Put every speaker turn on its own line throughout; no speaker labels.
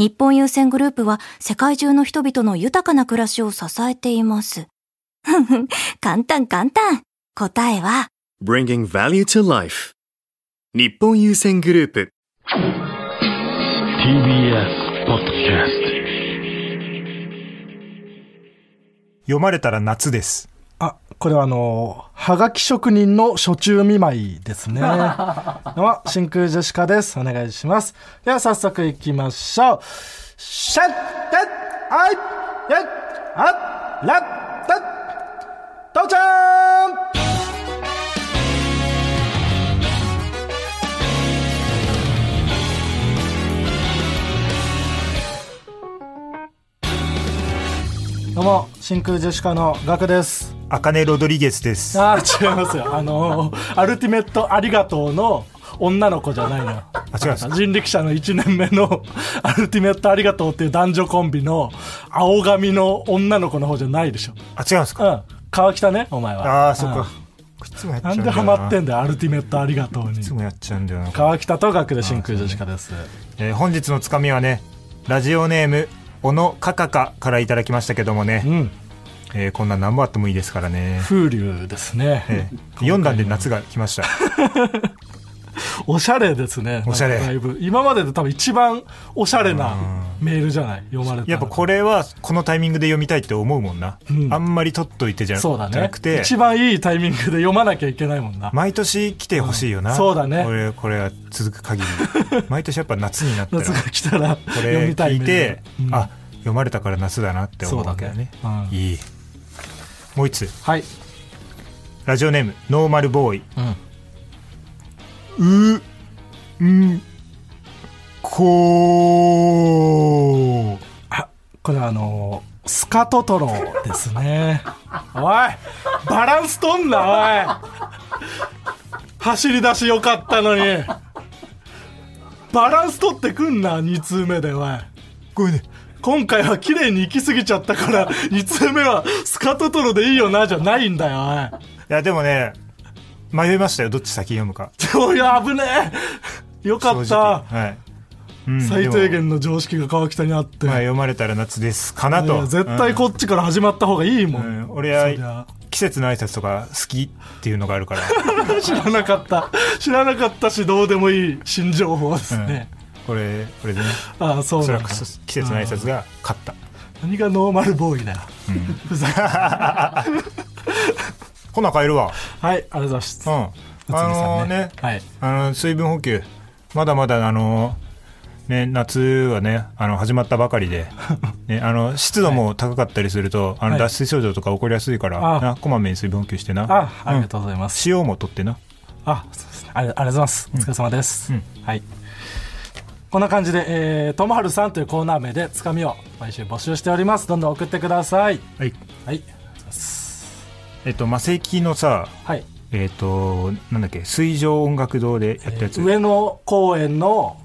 日本郵船グループは世界中の人々の豊かな暮らしを支えています。ふんふん、簡単簡単。答えは、
Bringing Value to Life 日本郵船グループ
TBS ポッドキャス
読まれたら夏です。
あ、これはあの、はがき職人の初中見舞いですね。どうも、真空ジェシカです。お願いします。では早速行きましょう。シャッ、テッ、アイ、ヤッ、アッ、ラッ、タッ、父ちゃんどうも、真空ジェシカのガクです。
アカネ・ロドリゲスです。
あー違いますよ。あのーアルティメットありがとうの女の子じゃないの
すか
人力車の1年目の アルティメットありがとうっていう男女コンビの青髪の女の子の方じゃないでしょ。
あ、違うんですか？
うん。川北ね、お前は。
ああ、そっか
うん。な
うん
でハマって
ん
んだよ、アルティメットありがとうに
いつ。もやっちゃうんだよな。
川北と学で真空ジェシカです。
えー本日のつかみはね、ラジオネーム、小野かかかからいただきましたけどもね、
うん。
えーこんな何もあってもいいですからね。
風流ですね。
えー読んだんで夏が来ました。
おしゃれですね。
おしゃれ。
だいぶ。今までで多分一番おしゃれなメールじゃない？読まれたの
やっぱこれはこのタイミングで読みたいって思うもんな。
うん。
あんまり取っといてじゃ
そうだね。
じゃなく。て、
一番いいタイミングで読まなきゃいけないもんな。
毎年来てほしいよな、
うん。そうだね。
これこれは続く限り。毎年やっぱ夏になったら。
夏が来たら
こ
読
れ
みたい
聞いて、
うん。
あ読まれたから夏だなって思うわけだね。
だね。うん。
いい。もう一つ。
はい。
ラジオネームノーマルボーイ。
うん。
うんこう
あ、これあのースカトトロですね。おいバランスとんな、おい走り出しよかったのに。バランス取ってくんな、2通目で、おい。
ごめんね
今回は綺麗に行き過ぎちゃったから、2通目はスカトトロでいいよな、じゃないんだよ、お
いいやでもね迷いましたよどっち先読むか
おい。いや、危ねえ。よかった。
はい、うん
最低限の常識が川北にあって。
まあ、読まれたら夏ですかないと
や絶対こっちから始まった方がいいもん。
うん俺
そりゃ
は季節の挨拶とか好きっていうのがあるから、
知らなかった。知らなかったし、どうでもいい新情報ですね。
これこれでね
ああ、そうなん
季節の挨拶が勝った、
何がノーマルボーイだよ。ふざけ
ほな帰るわ
はい、ありがとうございます。
うんあのね
はい。
あの水分補給まだまだあのね夏はねあの始まったばかりで、ね、あの湿度も高かったりすると、あの
はい
脱水症状とか起こりやすいから、
あ
なこまめに水分補給してな
あ、ありが
う
とうございます。
ん塩も取ってな
あ、そうですね。ありありがとうございます。お疲れ様です。
うん
はい。こんな感じで、えー、ともはるさんというコーナー名でつかみを毎週募集しております。どんどん送ってください。
はい
はい。
えっと魔石のさ
はい。
えっとなんだっけ水上音楽堂でやったやつ、
上野公園の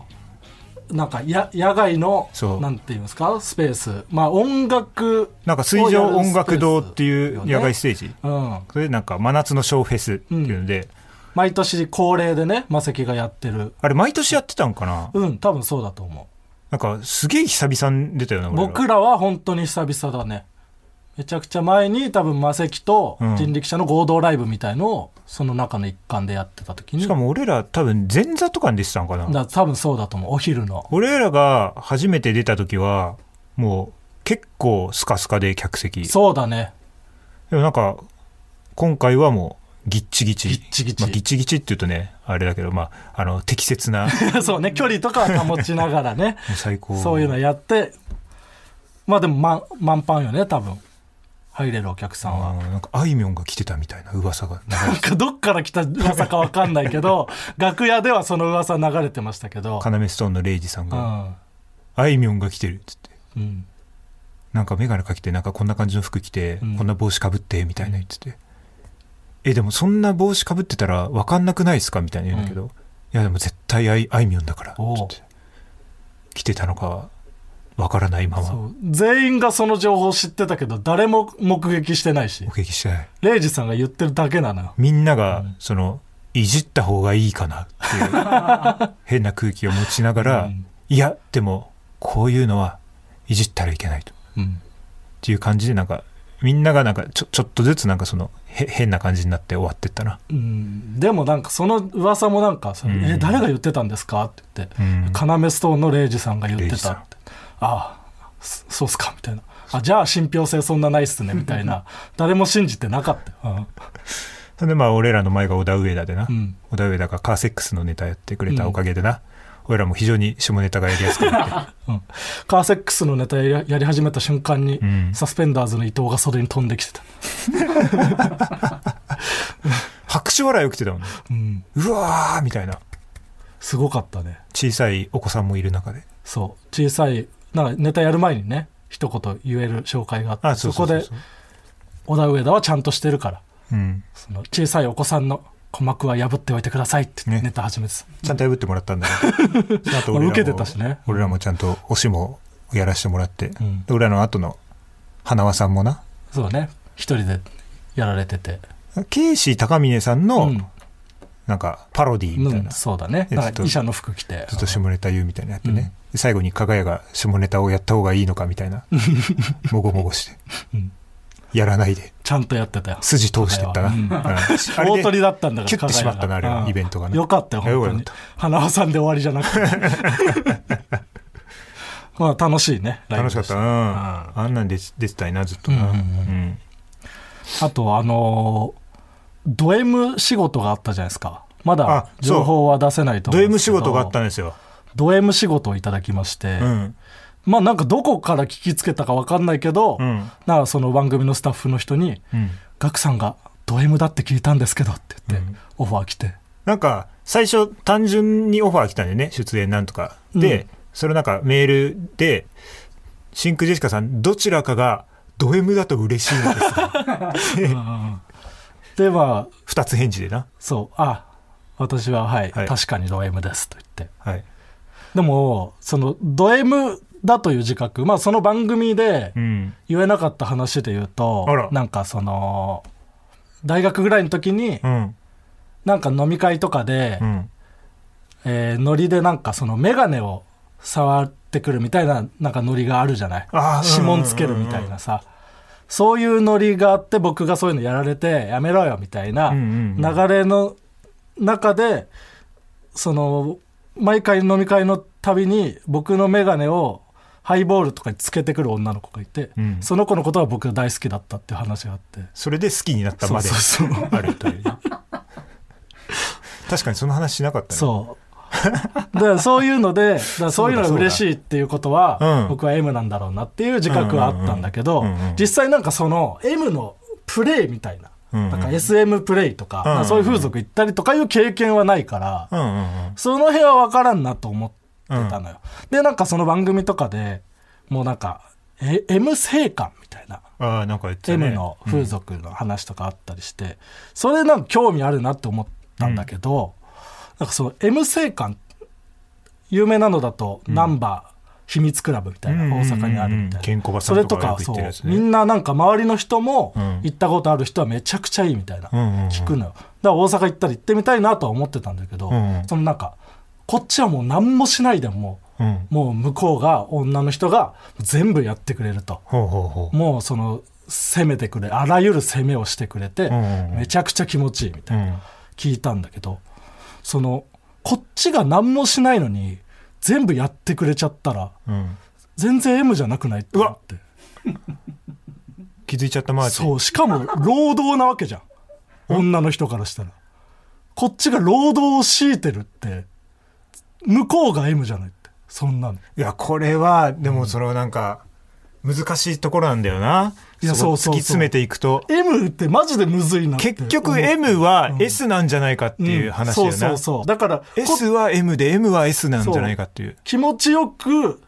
なんかや野外の
そう。
なんていうんですか？スペース。まあ音楽
なんか水上音楽堂っていう野外ステージ、
うん
それでなんか真夏のショーフェスっていうので、
毎年恒例でね魔石がやってる。
あれ毎年やってたんかな？
うん多分そうだと思
なんかすげえ久々に出たよな
僕らは本当に久々だねめちゃくちゃ前に多分魔石と
うん。
人力車の合同ライブみたいのをその中の一環でやってた時に。
しかも俺ら多分前座とかに出てたんかな。
だ多分そうだと思う。お昼の。
俺らが初めて出た時はもう結構スカスカで客席。
そうだね。
でもなんか今回はもうギッチギチ。
ギッチギチ。
まあ、ギッチギチって言うとねあれだけどまああの適切な。も
そうね距離とかは保ちながらね。
う最高。
そういうのやって、まあでも満満帆よね、多分。入れるお客さんは。
なんかあいみょんが来てたみたいな噂が
なんかどっから来た噂かわかんないけど、楽屋ではその噂流れてましたけど、
カナメストーンのレイジさんが、
うん。
あいみょんが来てるっつって
うん
なんか眼鏡かけてなんかこんな感じの服着て、
うん
こんな帽子かぶってみたいな言ってて、えでもそんな帽子かぶってたら分かんなくないですかみたいな言うんだけど、いやでも絶対あいあいみょんだから
おう
つって来てたのかは分からないまま。
全員がその情報を知ってたけど誰も目撃してないし。
目撃してない。
レイジさんが言ってるだけなのよ。
みんながそのいじった方がいいかなっていう 変な空気を持ちながら、
うん。
いやでもこういうのはいじったらいけないと。
うん。
っていう感じでなんかみんながなんかちょちょっとずつなんかそのへ変な感じになって終わってったな、
うん。でもなんかその噂もなんかその
うん。
え誰が言ってたんですか?」って言って
うん「
要ストーンのレイジさんが言ってた」って「ああそそうっすか」みたいな「あじゃあ信憑性そんなないっすね」みたいな。誰も信じてなかったよ、
それでまあ俺らの前が小田上田でな、
うん。
小田上田がカーセックスのネタやってくれたおかげでな、俺らも非常に下ネタがやりやすくなって。
うん。カーセックスのネタやり始めた瞬間に、
ん。
サスペンダーズの伊藤が袖に飛んできてた、
拍手笑い起きてたもんね。
うん、
うわーみたいな。
すごかったね。
小さいお子さんもいる中で。
そう。小さいなんかネタやる前にね一言言える紹介があって
あそ
こで小田上田はちゃんとしてるから
うん、
その小さいお子さんの鼓膜は破っておいてくださいって
ね。
ネタ始めてた、
ちゃんと破ってもらったんだ けど
受けてたしね。
俺らもちゃんと推しもやらせてもらって、
うん。
で俺らの後の花輪さんもな。
そうね。一人でやられてて。
ケイシー高峰さんの、
うん
なんかパロディみたいな、
うんそうだね。なんか医者の服着て。
ずっと下ネタ言うみたいなやってね、
うん。
で最後に加賀谷が下ネタをやった方がいいのかみたいな。もごもごして、
うん。
やらないで。
ちゃんとやってたよ。
筋通してったな、
うん。大だったんだから
キュッてしまったなあれは
うん。
イベントがね
よかったよ本当に。花輪さんで終わりじゃなくて。まあ楽しいね
楽しかった。な、
うん。
あんなんで出てたいなずっとな、
うんうんうん。
うん。
あとあのード M 仕事があったじゃないですか。まだ情報は出せないと思
ド
うん
M
ですけど。
仕事があったんですよ、
ド M 仕事をいただきまして、
うん。
まあなんかどこから聞きつけたか分かんないけど、
うん。
なんかその番組のスタッフの人に
うん「
ガクさんがド M だって聞いたんですけど」って言って、
うん。
オファー来て。
なんか最初単純にオファー来たんでね出演なんとか。で、
うん。
それなんかメールで「真空ジェシカさんどちらかがド M だと嬉しいのですが
でまあ
二つ返事でな。
そう。あ私ははい、
はい。
確かにド M ですと言って。
はい。
でもそのド M だという自覚まあその番組で
うん。
言えなかった話で言うと、
あら。
なんかその大学ぐらいの時に
うん。
なんか飲み会とかで、
うん。
えーノリでなんかその眼鏡を触ってくるみたいななんかノリがあるじゃない。指紋つけるみたいなさそういうノリがあって僕がそういうのやられてやめろよみたいな流れの中でその毎回飲み会のたびに僕の眼鏡をハイボールとかにつけてくる女の子がいて、
うん。
その子のことは僕が大好きだったっていう話があって。
それで好きになったまで
そうそうそう。
あるというね確かにその話しなかったね。
そう。だからそういうので、そういうのが嬉しいっていうことは、
うん
僕は M なんだろうなっていう自覚はあったんだけど実際なんかその M のプレイみたいな、なんか SM プレイとか、そういう風俗行ったりとかいう経験はないから、その辺は分からんなと思ってたのよ。で、なんかその番組とかでもうなんか、え M 性感みたいな。
ああなんか言って
M の風俗の話とかあったりして、それなんか興味あるなって思ったんだけど、なんかその M 性感有名なのだと、ナンバー秘密クラブみたいな、
うん。
大阪にあるみたいな。それと
か
そう。みんななんか周りの人も
うん。
行ったことある人はめちゃくちゃいいみたいな、
うんうんうん。
聞くのよ。だから大阪行ったら行ってみたいなとは思ってたんだけど、
うん。うん
そのなんかこっちはもう何もしないでも
うん。
もう向こうが女の人が全部やってくれると。もうその攻めてくれあらゆる攻めをしてくれて、
んうんうん。
めちゃくちゃ気持ちいいみたいな、
うん。
聞いたんだけどそのこっちが何もしないのに全部やってくれちゃったら
うん。
全然 M じゃなくないって思って。
気づいちゃったマーチ。
そうしかも労働なわけじゃん。女の人からしたら。こっちが労働を強いてるって向こうが M じゃないって。そんなの。
いやこれはでもそのなんか難しいところなんだよな、
いや
そ
う
突き詰めていくと。
M ってマジでむずいな
結局 M は S なんじゃないかっていう話だよな、
うん。そうそうそう。だからこ
S は M で M は S なんじゃないかっていう。
気持ちよく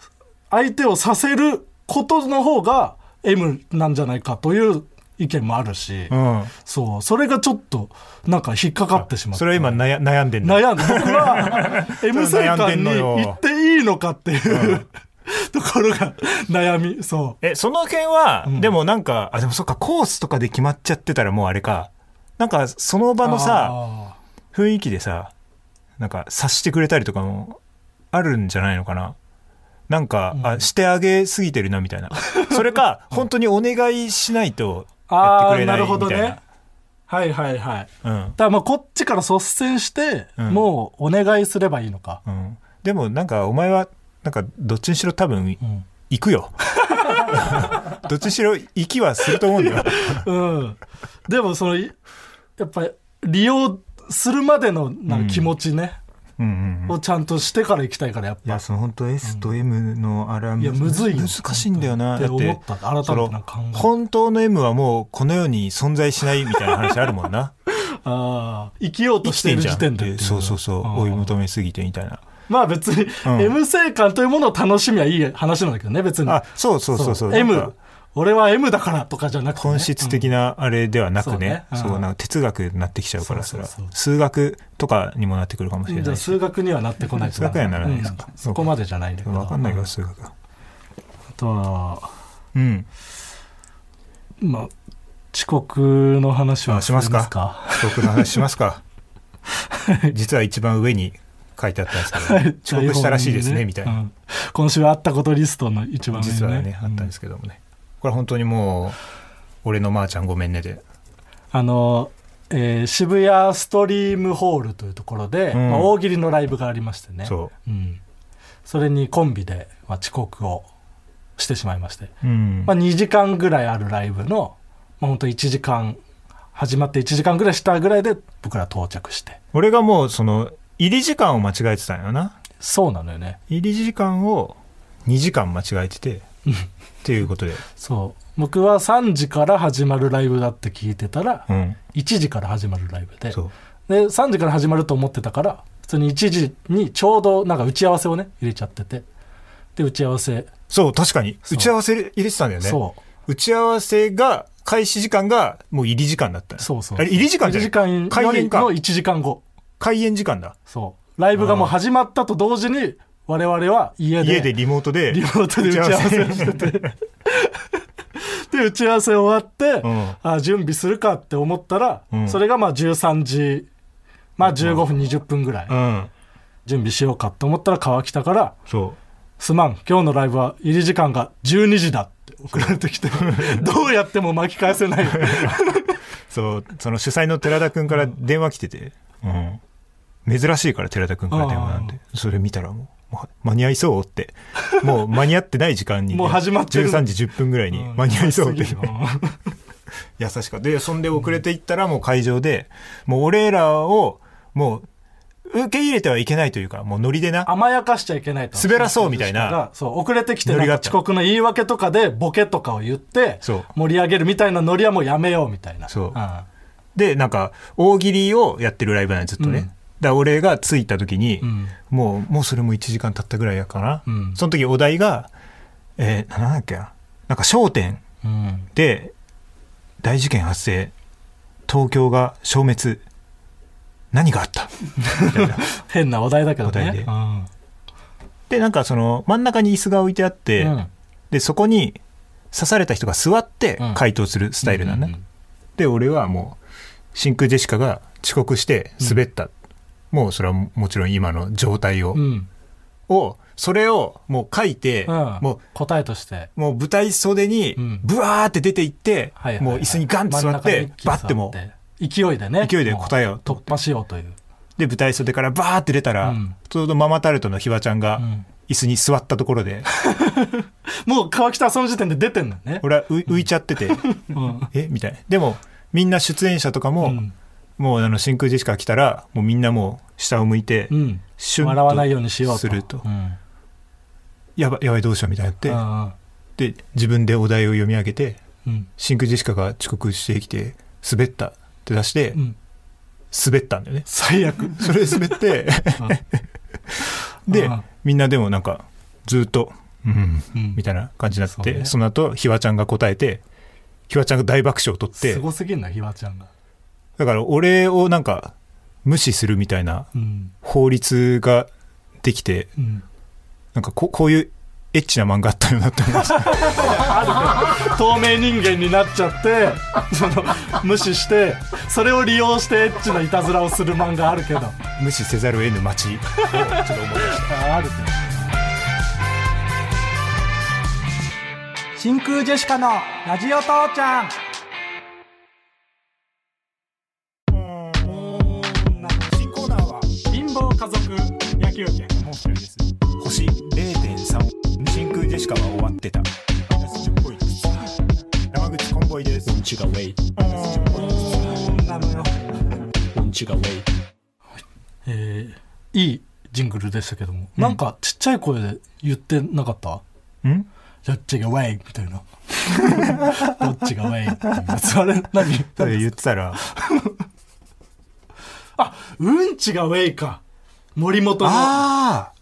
相手をさせることの方が M なんじゃないかという意見もあるし、
うん。
そう。それがちょっとなんか引っかかってしまって。
それは今悩悩んでんだ
悩んで僕は M 性感に行っていいのかっていう、ところが悩み。そう。
えその辺は、
ん。
でもなんかあでもそっかコースとかで決まっちゃってたらもうあれか。なんかその場のさ
あ
雰囲気でさなんか察してくれたりとかもあるんじゃないのかな。なんか、あしてあげすぎてるなみたいな。それか 本当にお願いしないとやってくれない
な。るほど
みたいな
ねはいはい。はいだか
うん
らまあこっちから率先して、
うん。
もうお願いすればいいのか、
うん、でもなんかお前はなんかどっちにしろ多分
うん。
行くよ。どっちにしろ行きはすると思うんだよ。
うん、でもそのいやっぱり利用するまでのなんか気持ちね、
うん。うんうん
をちゃんとしてから行きたいからやっぱ。
いやその本当 S と M のあれはい
やむずいよ。
難しいんだよな。
って
だって
思った。改めて考え。た
本当の M はもうこの世に存在しないみたいな話あるもんな。
ああ生きようと
生
している時点で
そうそうそう。追い求めすぎてみたいな
まあ別に、
ん。
M 性感というものを楽しみはいい話なんだけどね別に。
あそうそうそうそう。なん
M
か
俺は M だからとかじゃなくて、ね、
本質的なあれではなくね,、
うんそうね。うん。
そうなんか哲学になってきちゃうからそれは。
そうそうそう。
数学とかにもなってくるかもしれないし。
数学にはなってこない
数学にはならないですか。
うん。そこまでじゃないんだけど。
分かんないよ
うん
数学。が
あとは
うん。
まあ遅刻の話は
あしますか？
すか？
遅刻の話しますか？実は一番上に書いてあったんですけど遅刻したらしいですねみたいな。
うん。今週あったことリストの一番上に
実はね、あったんですけどもね。これ本当にもう俺のまーちゃんごめんねで。
あの、えー渋谷ストリームホールというところで、
うん。
まあ大喜利のライブがありましてね。
そ
う。ん、それにコンビで、まあ、遅刻をしてしまいまして、
ううん。
まあ、2時間ぐらいあるライブの、まあ、本当1時間始まって1時間ぐらいしたぐらいで僕ら到着して。
俺がもうその入り時間を間違えてたんよな。
そうなのよね。
入り時間を2時間間違えててっていうことで。
そう。僕は3時から始まるライブだって聞いてたら、
うん。
1時から始まるライブで。
そう。
で3時から始まると思ってたから普通に1時にちょうどなんか打ち合わせをね入れちゃってて。で打ち合わせ、
そう確かに。打ち合わせ入れてたんだよね。
そう。
打ち合わせが開始時間がもう入り時間だった。
そうそう
入り時間じゃない。
入り時間
開演か。
の1時間後
開演時間だ。
そう。ライブがもう始まったと同時に我々は家で
家でリモートで
リモートで打ち合わせをしてて。で打ち合わせ終わって、
うん。
あ準備するかって思ったら、
うん。
それがまあ13時まあ15分20分ぐらい
うん。
準備しようかって思ったら川来たから
そう「
すまん今日のライブは入り時間が12時だ」って送られてきて。どうやっても巻き返せない。
そうその主催の寺田君から電話来てて、うん、珍しいから寺田君から電話なんて。それ見たらもう間に合いそうって。もう間に合ってない時間にね、
もう始まってる。
13時10分ぐらいに間に合いそうって、
うん
優しかった。でそんで遅れていったらもう会場でもう俺らをもう受け入れてはいけないというかもうノリでな。
甘やかしちゃいけないと。
滑らそうみたいな。
そう。遅れてきて遅刻の言い訳とかでボケとかを言って
そう。
盛り上げるみたいなノリはもうやめようみたいな。
そうん。でなんか大喜利をやってるライブなんでずっとね、
うん
だ俺が着いた時に、
うん。
もうもうそれも1時間経ったぐらいやかな、
うん。
その時お題がえー、なんだっけな？なんか焦点
うん。
で大事件発生東京が消滅何があった？
変なお題だけど
お題で。
ねうん。
でなんかその真ん中に椅子が置いてあって、
うん。
でそこに刺された人が座って
うん。
回答するスタイルなんだ、
うんうん
で俺はもう真空ジェシカが遅刻して滑った、もうそれはもちろん今の状態を、
うん。
をそれをもう書いて、
うん。
も
答えとして。
うもう舞台袖に
うん。
ブワーって出て行って、
はいはいはい。
もう椅子にガンって座ってバッても
勢いでね。
勢いで答えを。
突破しようという。
で舞台袖からバーって出たら、
うん。
ちょうどママタルトのひわちゃんが
ん。
椅子に座ったところで、
もう川北はその時点で出てんのね。
俺は浮浮いちゃってて、
うん。
え？みたいな。でもみんな出演者とかも、
うん
もうあの真空ジェシカ来たらもうみんなもう下を向いて、
うん。
シュンと
笑わないようにしようと。
すると。
うん。
やばやばいどうしようみたいになって、
うん
で自分でお題を読み上げて
うん。
真空ジェシカが遅刻してきて滑ったって出して、
うん。
滑ったんだよね。
最悪。
それで滑って。で
うん。
みんなでもなんかずっとうん
うん。
みたいな感じになって
そうね。
その後ひわちゃんが答えてひわちゃんが大爆笑を取って
すごすぎんなひわちゃんが
だから俺をなんか無視するみたいな
うん。
法律ができて
うん。
なんかここういうエッチな漫画あったよなって思いました。
透明人間になっちゃってその無視してそれを利用してエッチないたずらをする漫画あるけど。あ
無視せざるを得ぬ街。をちょっと思いました。
ある真空ジェシカのラジオ父ちゃん
ちがウェイうんちがウェイ
えー、いいジングルでしたけども、なんかちっちゃい声で言ってなかった？
ん？
どっちがウェイみたいな。どっちがウェイっていうやつあれ？何？
言ってたら
あうんちがウェイか。森本の。
ああ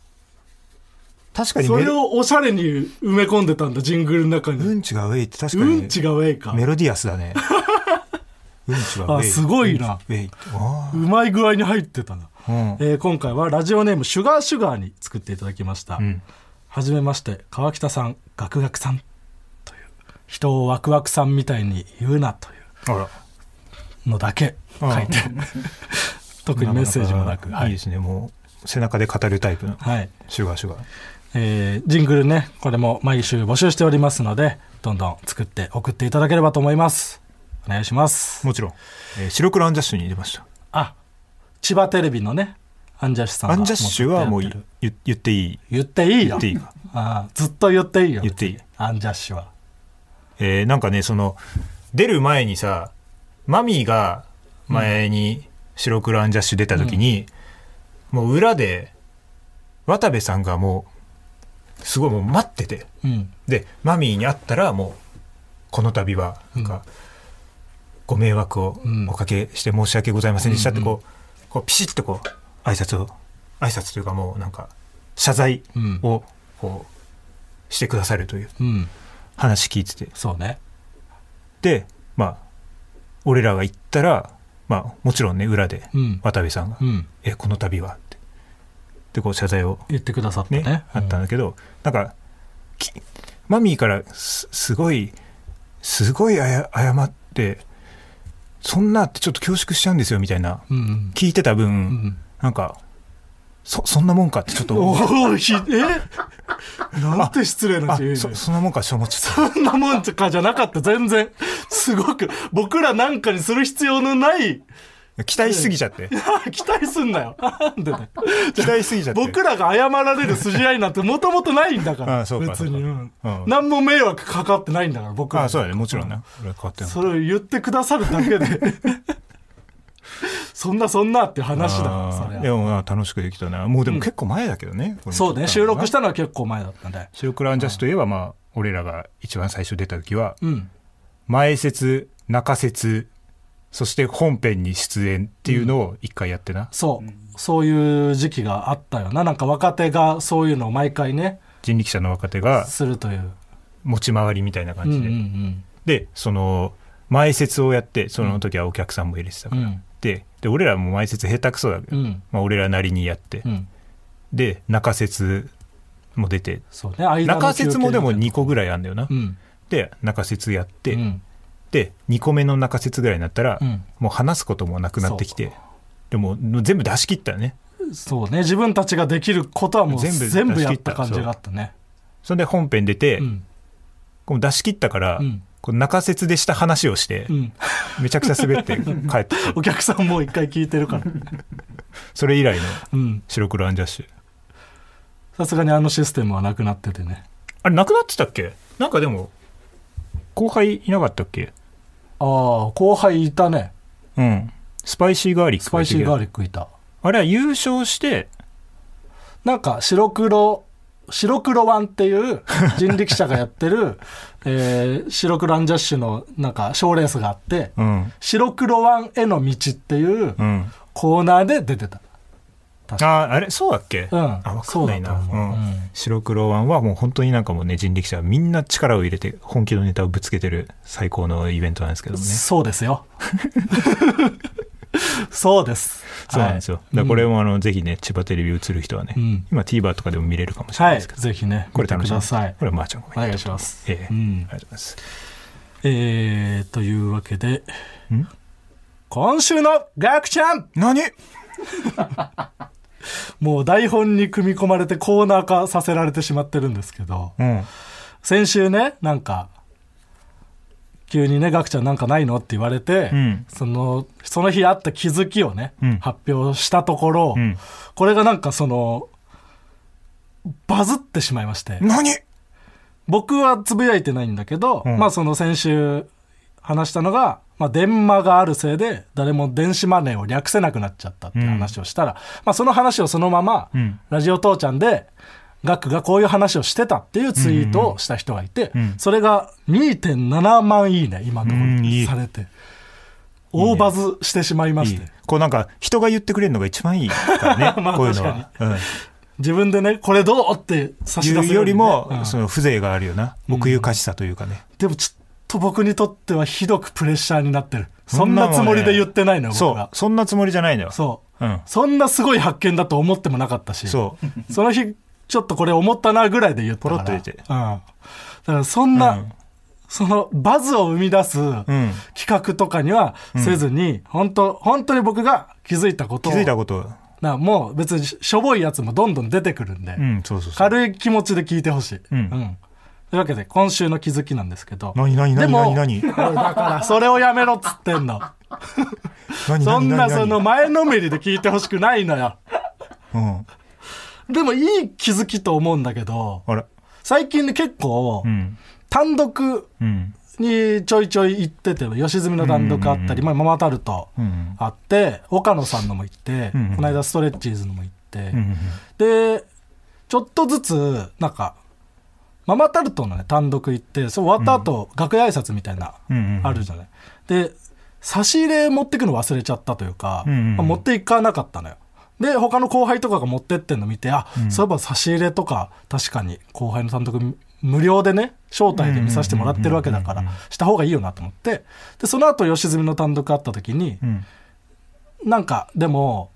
確かに
そ
メ
れをおしゃれに埋め込んでたんだジングルの中に、
うんちがウェイって確
う
かに。
んちがウェイか。
メロディアスだね。うんちがウェイ
あすごいな。
ウェイあ。
うまい具合に入ってたな、
あうん。
えー今回はラジオネームシュガーシュガーに作っていただきました、
うん。
はじめまして川北さんガクガクさんという人をワクワクさんみたいに言うなというのだけ書いて 特にメッセージもなくはい。い、
いですね。もう背中で語るタイプの
はい。
シュガーシュガー
えージングルねこれも毎週募集しておりますのでどんどん作って送っていただければと思います。お願いします。
もちろん、えー白黒アンジャッシュに出ました。
あ千葉テレビのねアンジャッシュさんが
アンジャッシュはもう言言っていい。
言っていいよ。
言っていいか。
ああずっと言っていいよ。
言っていい。
アンジャッシュは。
えーなんかねその出る前にさマミーが前に白黒アンジャッシュ出た時に、もう裏で渡部さんがもうすごいもう待ってて。
うん。
でマミーに会ったらもうこの度はなんか、ご迷惑を
うん。
おかけして申し訳ございませんでしたって
うん
こう,、こうピシッとこう挨拶を挨拶というかもうなんか謝罪
うん。
をこうしてくださるという
うん。
話聞いてて。
そうね。
でまあ俺らが行ったらまあもちろんね裏で
うん。
渡部さんが
うん「
えこの度は」ってでこう謝罪を
言ってくださった
ね。
ね
あったんだけど、なんかきマミーからすすごいすごい謝ってそんなってちょっと恐縮しちゃうんですよみたいな
うんうん。
聞いてた分、
うん
なんかそそんなもんかってちょっと
おおひえ？なんて失礼な
そそんなもんかって思っち
そんなもんかじゃなかった全然。すごく僕らなんかにする必要のない
た期待しすぎちゃって。
期待すんなよ。
期待しすぎちゃって。
僕らが謝られる筋合いなんてもともとないんだから。
あそうか
別に、うん。
うん。
何も迷惑かかってないんだから僕ら。
あそうだね。もちろんな俺は変わってんの
それを言ってくださるだけで。そんなそんなっていう話だ。から
あ
それは
ーでもまあ楽しくできたな。もうでも結構前だけどね、これ
そうね収録し
た
のは結構前だったんで。
のが白黒アンジャッシュといえばまあ俺らが一番最初出た時は
うん。
前説中説そして本編に出演っていうのを一回やってな、
そう。そういう時期があったよな。なんか若手がそういうのを毎回ね
人力車の若手が
するという。
持ち回りみたいな感
うんう
じで、
ん。
でその前説をやってその時はお客さんも入れてたから、
うん。
でで俺らも前説下手くそだけど、
うん。
まあ、俺らなりにやって、
うん。
で中説も出て。
そうね
中説もでも
休憩
2個ぐらいあんだよな、
うん。
で中説やって、
うん。
で2個目の中説ぐらいになったら、
うん。
もう話すこともなくなってきてでももう全部出し切ったよね。
そうね。自分たちができることはもう
全部
全部やっ
た
た感じがあったね。
それで本編出て、
うん。
こう出し切ったから、
うん。
こう中説でした話をして、
うん。
めちゃくちゃ滑って 帰ってきた
お客さんもう一回聞いてるから。
それ以来の
うん。
白黒アンジャッシュ。
さすがにあのシステムはなくなっててね。
あれなくなってたっけ？なんかでも後輩いなかったっけ？
ああ後輩いたね。
うん。スパイシーガーリック。
スパイシーガー
リッ
クいた。
クあれは優勝して
なんか白黒白黒ワンっていう 人力車がやってる、えー白黒アンジャッシュのなんか賞レースがあって
うん。
白黒ワンへの道っていう
うん。
コーナーで出てた
ああれ？そうだっけ？
うん。
あ分かんないな。
そう
ん。
うん。
白黒ワンはもう本当になんかもうね人力車みんな力を入れて本気のネタをぶつけてる最高のイベントなんですけどもね。
そうですよ。そうです。
そうなんですよ、
はい。
だこれもあの、ぜひね千葉テレビ映る人はね、
うん。
今 TVer とかでも見れるかもしれな
はいい
ですけど、
ぜひね、
これ楽しみ
見てください。
これはまーちゃんごめん
お願いします。
ええ。
うん。
ありがとうございます。
えー、というわけで
ん、
今週のガクちゃん。
何？
もう台本に組み込まれてコーナー化させられてしまってるんですけど、
うん。
先週ね、なんか、急にね、ガクちゃんなんかないのって言われて、
うん。
その、その日あった気づきをね、
うん。
発表したところ、
うん。
これがなんかその、バズってしまいまして、
何？
僕はつぶやいてないんだけど、
うん。
まあその先週話したのが、まあ電話があるせいで誰も電子マネーを略せなくなっちゃったっていう話をしたら、まあその話をそのまま、
うん。
ラジオ父ちゃんで、ガクがこういう話をしてたっていうツイートをした人がいて、
うん。
それが2.7万いいね、今のところ
うんいい
にされて、大バズしてしまいまして。
こうなんか人が言ってくれるのが一番いいからね
まあ
こういうのは、うん、
自分でね、これどうって差し出す
言うよりも、
うん。
その風情があるよな。奥ゆかしさというかね、
でもちょっと僕にとってはひどくプレッシャーになってる。そんなつもりで言ってないのよ、僕
そう
は。
そんなつもりじゃないのよ
そう。
うん
そんなすごい発見だと思ってもなかったし。
そう
その日、ちょっとこれ思ったなぐらいで言ったから。
ポロッと言って
うん。だからそんな、
うん
そのバズを生み出す
うん
企画とかにはせずに、本当本当に僕が気づいたことを。
気づいたこと
なもう別にしょぼいやつもどんどん出てくるんで、
うんそうそうそう
軽い気持ちで聞いてほしい。
うん
というわけで、今週の気づきなんですけど。
何何何何何？
だから、それをやめろっつってんの。
何
そんな、その前のめりで聞いてほしくないのよ。
うん。
でもいい気づきと思うんだけど、
あら。
最近ね結構
う、ん。
単独
うん。
にちょいちょい行ってて、吉住の単独あったり、まあ、ママタルト
うん
あって、岡野さんのも行って、この間ストレッチーズのも行って、
うん。
で、ちょっとずつ、なんか、ママタルトのね、単独行って、そう終わった後、楽屋挨拶みたいな、
うんうん
あるじゃない。で、差し入れ持ってくの忘れちゃったというか、
うんうん
まあ持っていかなかったのよ。で、他の後輩とかが持ってってんの見て、あ、そういえば差し入れとか、確かに後輩の単独無料でね、招待で見させてもらってるわけだから
うんうんうん、
した方がいいよなと思って、で、その後、吉住の単独あった時に、
うん。
なんか、でも、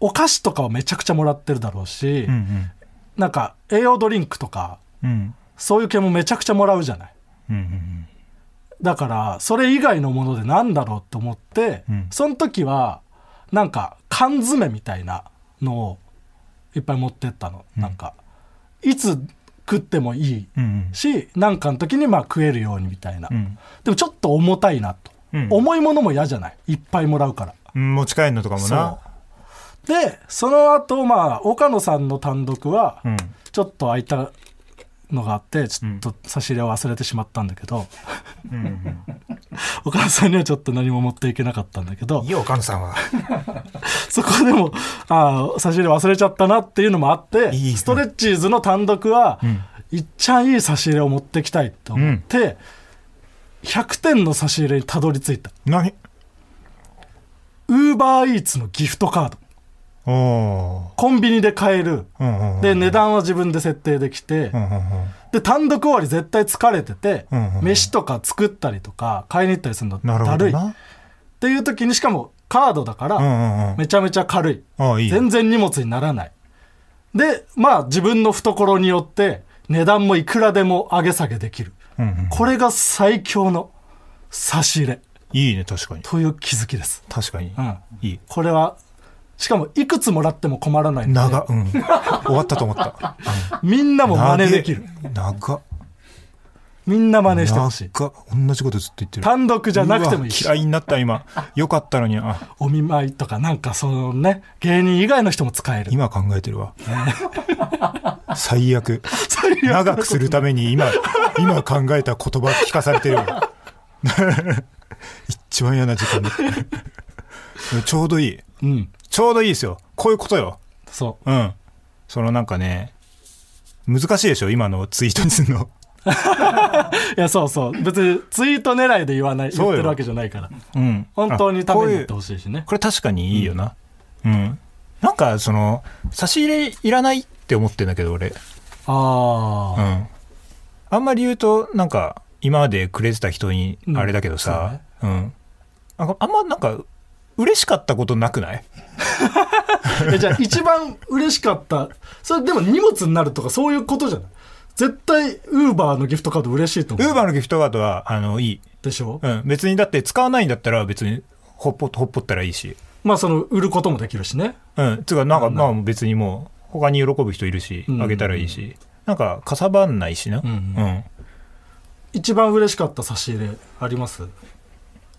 お菓子とかはめちゃくちゃもらってるだろうし、
うん。
なんか、栄養ドリンクとか、
うん。
そういう系もめちゃくちゃもらうじゃない。
うんうん
だから、それ以外のものでなんだろうって思って、
うん。
その時は、なんか、缶詰みたいなのをいっぱい持ってったの。なんか、いつ食ってもいい
うん
し、なんかの時にまあ食えるようにみたいな。
うん。
でもちょっと重たいなと。
うん。
重いものも嫌じゃない？いっぱいもらうから。
うん持ち帰るのとかもな。
で、その後、まあ、岡野さんの単独は、
うん
ちょっと空いたのがあって、ちょっと差し入れを忘れてしまったんだけど、
うんうん
岡野さんにはちょっと何も持っていけなかったんだけど
いい、よ岡野さんは。
そこでも、ああ、差し入れ忘れちゃったなっていうのもあって、ストレッチーズの単独は、
ん。
いっちゃんいい差し入れを持ってきたいと思って、100点の差し入れにたどり着いた。
何？
ウーバーイーツのギフトカード。コンビニで買える。で、値段は自分で設定できて、で、単独終わり絶対疲れてて、飯とか作ったりとか、買いに行ったりするのだるい。っていう時にしかもカードだから、めちゃめちゃ軽い。全然荷物にならない。で、まあ自分の懐によって値段もいくらでも上げ下げできる。これが最強の差し入れ
いいね確かに
という気づきです。
確かに
うん。
いい
これは、しかもいくつもらっても困らないので、
長うん。終わったと思った。
みんなも真似できる。
長。っ
みんな真似してほしい。
同じことずっと言ってる。
単独じゃなくてもいい
嫌いになった今。よかったのに。あ。
お見舞いとかなんかそのね、芸人以外の人も使える。
今考えてるわ。最悪。
最悪。
長くするために今今考えた言葉聞かされてるわ。一番嫌な時間。だ ちょうどいい。
うん。
ちょうどいいですよ。こういうことよ。
そう。
うん。そのなんかね難しいでしょ今のツイートにするの。
いや、そうそう。別にツイート狙いで言わない、言ってるわけじゃないから。
うん。
本当にためになってほしいしね。
これ確かにいいよな。うん。なんかその差し入れいらないって思ってんだけど俺。
ああ、
うん。あんまり言うとなんか今までくれてた人にあれだけどさ。うん、なんかあんまなんか嬉しかったことなくない？
えじゃあ一番嬉しかったそれでも荷物になるとかそういうことじゃない？絶対ウーバーのギフトカード嬉しいと思う。
ウーバーのギフトカードはあのいい、
でしょ、
うん、別にだって使わないんだったら別にほっぽほっぽったらいいし。
まあその売ることもできるしね。
うん。つうかなんかまあ別にもう他に喜ぶ人いるし
うん。
あげたらいいし、なんかかさばんないしな、
うん。
うん。
一番嬉しかった差し入れあります？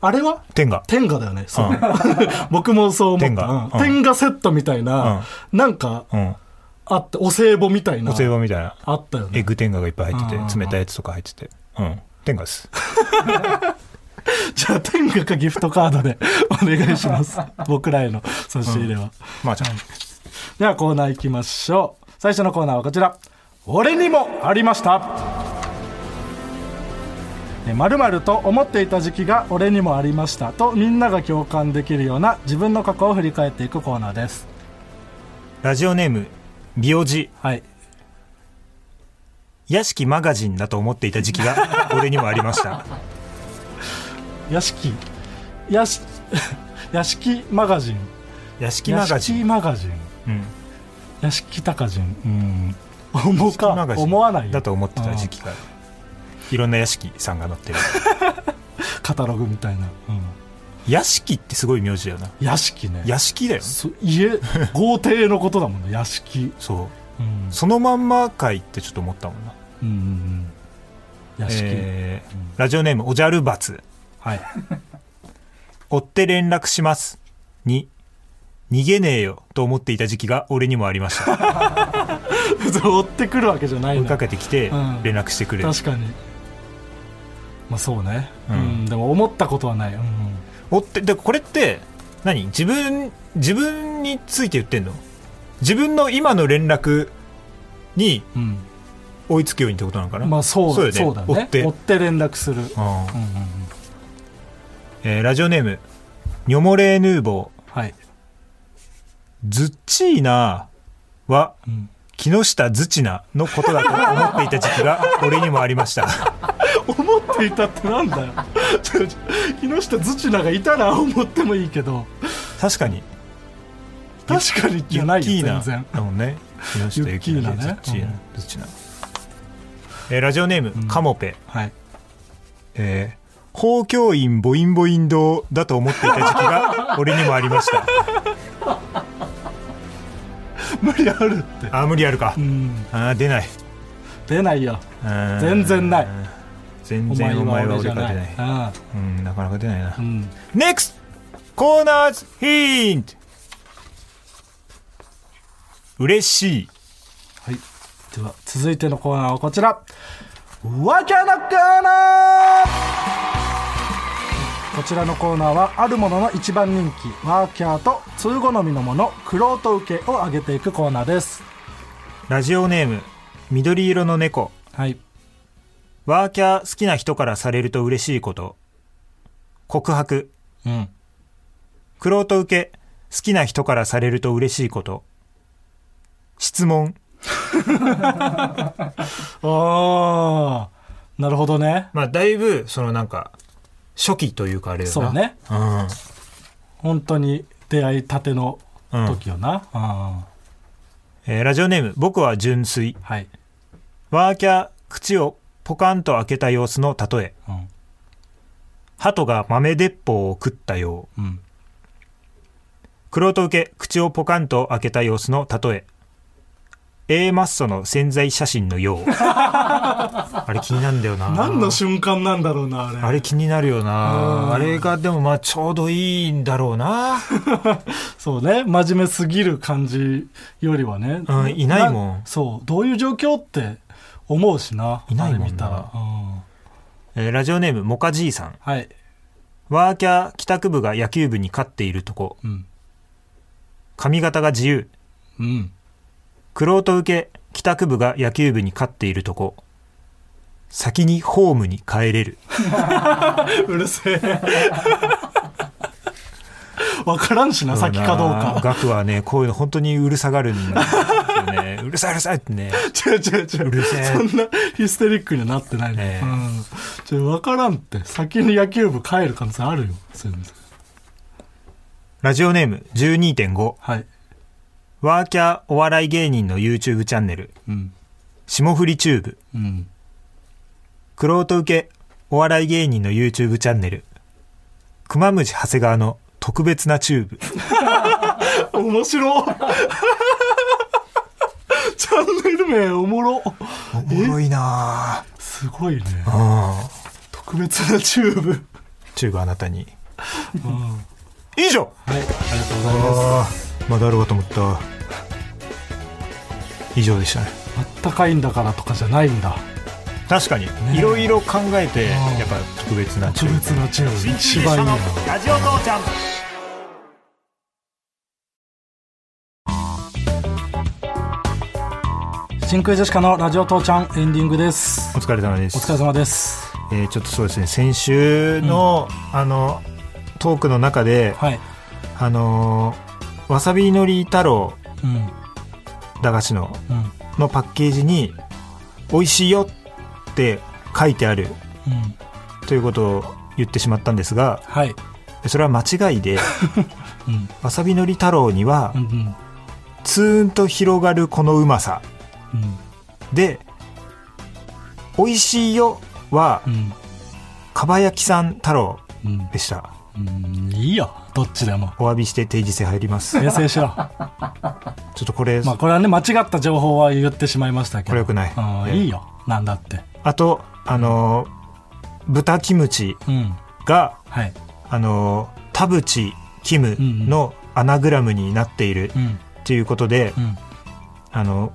あれは？
天が
天下だよね。そう、
うん。
僕もそう思った。
天下。
う天下セットみたいな、なんか
うん。
あってお歳暮みたいな
お歳暮みたいな。
あったよね。
エッグ天下がいっぱい入って
うん。
て冷たいやつとか入ってて。うん。天下です。
じゃあ天下かギフトカードで お願いします。僕らへの差し入れは、
まあちゃん。
ではコーナー行きましょう。最初のコーナーはこちら。俺にもありましたまるまると思っていた時期が俺にもありましたとみんなが共感できるような自分の過去を振り返っていくコーナーです。
ラジオネームビオジ
はい。
屋敷マガジンだと思っていた時期が 俺にもありました。
屋敷。屋敷 屋敷マガジン。
屋敷マガジ
屋敷
ン、
マガジン。
うん、
屋敷タカジン。うん。思うか思わない。よ
だと思ってた時期がいろんな屋敷さんが載ってる。
カタログみたいな、うん、
屋敷ってすごい名字だよな。
屋敷ね。
屋敷だよ。
そ家 豪邸のことだもんね屋敷。
そう。
うん。
そのまんまかいってちょっと思ったもんな。
うんうんうん。屋敷、
えーラジオネームおじゃるばつ
はい。
追って連絡します。に逃げねえよと思っていた時期が俺にもありました。
追ってくるわけじゃないの。
追いかけてきて
うん。
連絡してくれる、
確かにまあそうね、う
うん。ん
でも思ったことはない、うん
追ってでこれって何？自分自分について言ってんの？自分の今の連絡に
うん。
追いつくようにってことなのかな、
まあそう
そうよね。
そうだね。
追って。
追って連絡する、うんうん
うん
うん、
えーラジオネームニョモレーヌー。ボ
はい、
ーズッチーナは
うん、
木下ズチナのことだと思っていた時期が俺にもありました。
思っていたってなんだよ。木下ズチナがいたら思ってもいいけど。
確かに。
確かにじゃないよ全然。
だもんね。木下
ユッキーナね。
ズッチーナ
うん。
ズチナえーラジオネーム、
ん。
カモペ。
はい。
えー法教員ボインボイン堂だと思っていた時期が俺にもありました
無理あるって。
あー無理あるか、
うん。
あー出ない。
出ないよ。
全
全然ない。
全然お前は俺から出ない。
あ
うんなかなか出ないな。
あうん。
NEXT コーナーズヒント嬉しい。
はい。では、続いてのコーナーはこちら。わけのコーナーこちらのコーナーは、あるものの一番人気、ワーキャーと通好みのもの、クロート受けを上げていくコーナーです。
ラジオネーム緑色の猫
はい。
ワーキャー好きな人からされると嬉しいこと告白
うん。
クロート受け好きな人からされると嬉しいこと質問
ああ、なるほどね。
まあだいぶそのなんか初期というかあれよな
そうね。
うん
本当に出会いたての時よな。あ
えーラジオネーム僕は純粋
あはい。
ワーキャー口をポカンと開けた様子の例え
うん。
鳩が豆鉄砲を食ったよう
うん。
クロート受け口をポカンと開けた様子の例え A マッソの潜在写真のよう。あれ気になるんだよな。
何の瞬間なんだろうな、あれ。
あれ気になるよ
うん。
なあれがでもまあちょうどいいんだろうな。
そうね。真面目すぎる感じよりはね、
うんいないもん。
そう。どういう状況って思うしな。い
ないもん
見たら、うん。
えーラジオネームモカじいさん。
はい。
ワーキャー帰宅部が野球部に勝っているとこ。
うん。
髪型が自由。
うん
クロート受け帰宅部が野球部に勝っているとこ先にホームに帰れる
うるせえわからんしな、先かどうか。
ガクはね、こういうの本当にうるさがるんですよね。うるさいうるさいってね。
違う違う違う。
うるせえ
そんなヒステリックにはなってないの。
ええ
うん。ちょ、わからんって。先に野球部帰る可能性あるよ。全然。
ラジオネーム12.5。
はい。
ワーキャーお笑い芸人の YouTube チャンネル。
うん。
霜降りチューブ。
うん。
クロート受けお笑い芸人の YouTube チャンネル。熊虫長谷川の特別なチューブ。
面白チャンネル名おもろ。
おもろいな
すごいね。特別なチューブ。
チューブあなたに。
うん
以上
はい、ありがとうございま
あーまだあるかと思った。以上でしたね。
す。あったかいんだからとかじゃないんだ。
確かに、
ね
いろいろ考えて、
うん
やっぱ特別な
特。別なチューブ。一番いいな。
ラジオ父ちゃん。
真空ジェシカのラジオ父ちゃんエンディングです。
お疲れ様です。
お疲れ様です。
えーちょっとそうですね、先週の、あの、トークの中で、
はい。
あのーわさびのり太郎
うん。
駄菓子の
うん。
のパッケージに美味しいよって書いてある
うん。
ということを言ってしまったんですが
はい。
それは間違いで
うん。
わさびのり太郎には
うん。うん。
ツーンと広がるこのうまさ
うん。
で美味しいよは
うん。
かば焼きさん太郎
うん。
でした
うん。いいよ。どっちでも。
お詫びして定時制入ります
訂正しろ。
ちょっとこれ、
まあこれはね、間違った情報は言ってしまいましたけど。
これ良くない
うん。
ええ
いいよ。なんだって。
あとあのー豚キムチ
うん。
が
はい。
あのー田淵キムのアナグラムになっている
うん。
っていうことで、
うん。
あの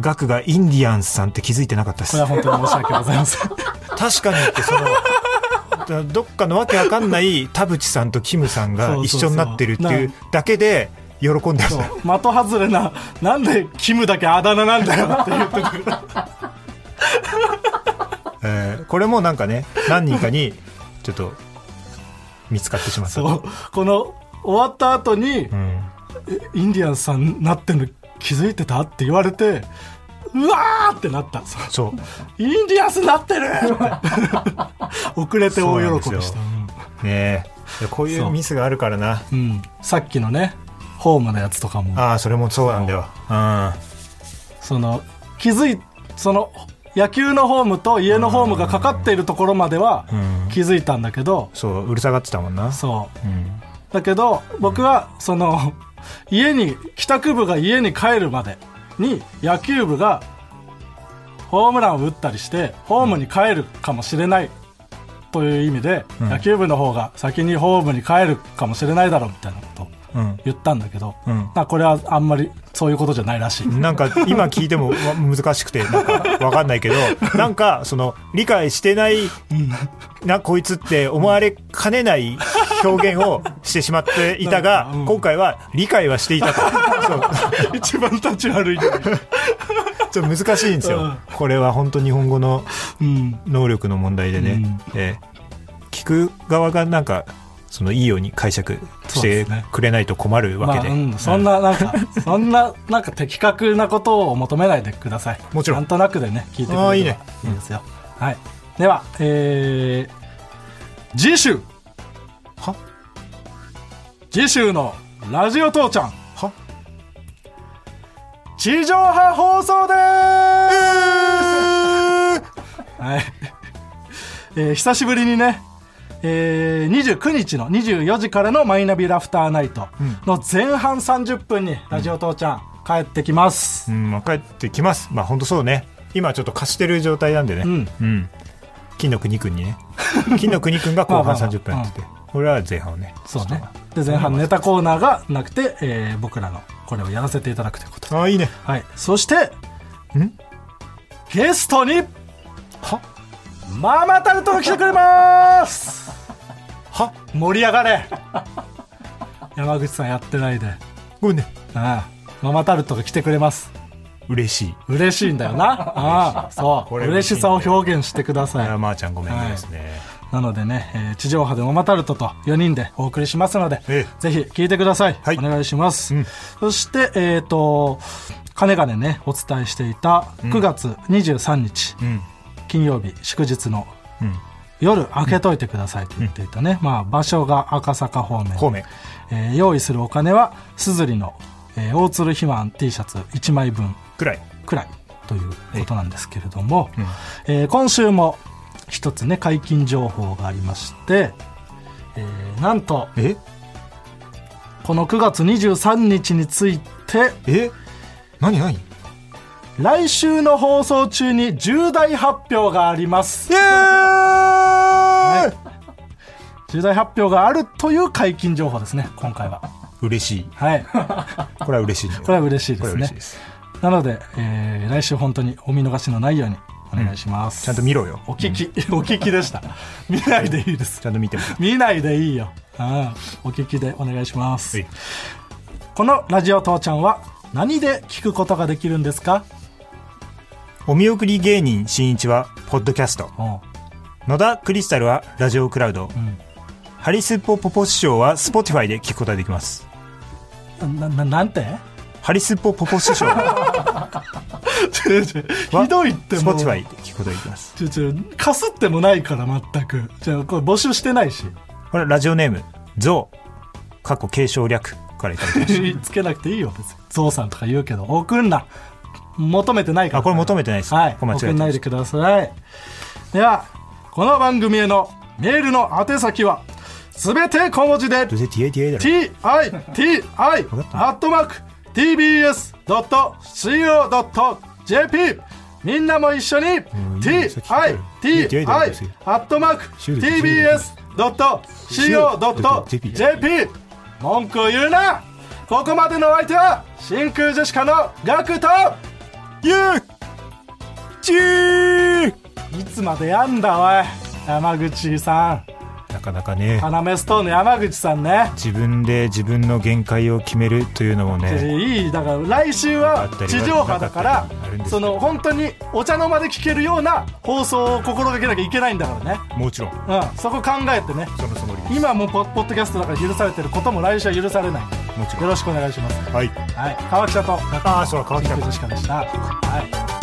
ガクがインディアンスさんって気づいてなかったです
これは本当に申し訳ございません。
確かにってそのだどっかのわけわかんない田淵さんとキムさんが一緒になってるっていうだけで喜んでまし
そう
た。
的外れな、なんでキムだけあだ名なんだよって言ってくる。
えーこれもなんかね何人かにちょっと見つかってしまった
そう。この、終わった後に、
うん、
インディアンスさんなってんの気づいてた？って言われて、うわーってなった。そう。インディアンスなってる。遅れて大喜びした。
ねえ。こうい
そうう
ミスがあるからな。
う。んうん。さっきのね、ホームのやつとかも、
ああそれもそうなんだよ。うん。
その、気づい、その、野球のホームと家のホームがかかっているところまでは
うん。
気づいたんだけど、
そううるさがってたもんな。
そう。
うん。
だけど、僕は、その、家に、帰宅部が家に帰るまでに、野球部が、ホームランを打ったりして、ホームに帰るかもしれない、という意味で、
うん。
野球部の方が先にホームに帰るかもしれないだろう、みたいなこと言ったんだけど、
うん。
まあこれはあんまりそういうことじゃないらしい。
なんか今聞いてもわ難しくてなんかわかんないけど なんかその理解してないなこいつって思われかねない表現をしてしまっていたが
うん。
今回は理解はしていたと。
一番立ち悪い。
ちょっと難しいんですよ。
うん。
これは本当日本語の
うん。
能力の問題でね、
うん。
えー聞く側がなんかそのいいように解釈してくれないと困るわ
まあ、
けで、
うん、そんな、なんか、そんな、なんか的確なことを求めないでください。
もちろん
なんとなくでね、聞いてくれれば
あーいいね
いいですよ。はい。では、えー、次週。
は？
次週のラジオ父ちゃん。
は？
地上波放送でーすはい。えー久しぶりにね、えー、29日の24時からのマイナビラフターナイトの前半30分にラジオ父ちゃん帰ってきます。
うんまあ、帰ってきます。まあ本当そうね。今ちょっと貸してる状態なんでね。
うん。
うん。金の国君にね。金の国君が後半
まあまあまあ。
30分やって。て俺は前半をね。
そうね。で、前半ネタコーナーがなくて、えー僕らのこれをやらせていただくというこ。と。
ああいいね。
はい。そして、
ん？
ゲストに、
は？
ママタルトが来てくれます
は？
盛り上がれ山口さんやってないで。
ごめんね
ああママタルトが来てくれます。
嬉しい
嬉しいんだよな。ああ、そう。嬉しさを表現してください。
あまーちゃんごめんねですね、
なのでね、えー地上波でママタルトと4人でお送りしますので、
え
ぜひ聞いてください。
はい
お願いします。
うん
そして、えっ、と、かねがねね、お伝えしていた9月23日、
うん。
金曜日、祝日の
うん。
夜開けといてくださいと言っていたね。まあ、場所が赤坂方面。
方面。
えー用意するお金は、すずりの、えー大鶴ひまん T シャツ1枚分
くらい。
くらいということなんですけれども、
うん
えー今週も一つね解禁情報がありまして、えーなんと
え？
この9月23日について
え？何何？イ
来週の放送中に重大発表があります
エーイ
重大発表があるという解禁情報ですね今回は
嬉しい。
はい
これは嬉しいね。
これは嬉しいですね。なので、えー来週本当にお見逃しのないようにお願いします、
ちゃんと見ろよ。
お聞き、お聞きでした 見ないでいいです
ちゃんと見ても。
見ないでいいよ。うんお聞きでお願いします
はい。
このラジオ父ちゃんは何で聞くことができるんですか？
お見送り芸人しんいちは、ポッドキャスト。野田クリスタルは、ラジオクラウド。
ん
ハリスポポポ師匠は、スポティファイで聞くことができます。
うんなななんて？
ハリスポポポ師匠は、
違う違うひどいってもう
スポティファイで聞くことができます。
ちょちょかすってもないから全くじゃあこれ募集してないし
これ、ラジオネーム、ゾウ。過去継承略からいただきまし
つけなくていいよ別にゾウさんとか言うけど送んな求めてないか
た。
ら。
あ、これ求めてないです。
はい。
これ間違
んないですください。ではこの番組へのメールの宛先はすべて小文字で。TITI アットマーク TBS.CO.JP みんなも一緒に TITI アットマーク TBS.CO.JP 文句を言うな。ここまでのお相手は真空ジェシカのガクと
ゆち
いつまでやんだおい。山口さん。
なかなかね、
要ストーンの山口さんね。
自分で自分の限界を決めるというのもね、
いいだから来週は地上波だからその本当にお茶の間で聞けるような放送を心がけなきゃいけないんだからね。
もちろん、
うんそこ考えてね。
そのつもり。
今もポポッドキャストだから許されてることも来週は許されない。
もちろん。
よろしくお願いします。
はい。
はい。川北と
ああ、そう、川北
中ジェシカでした。はい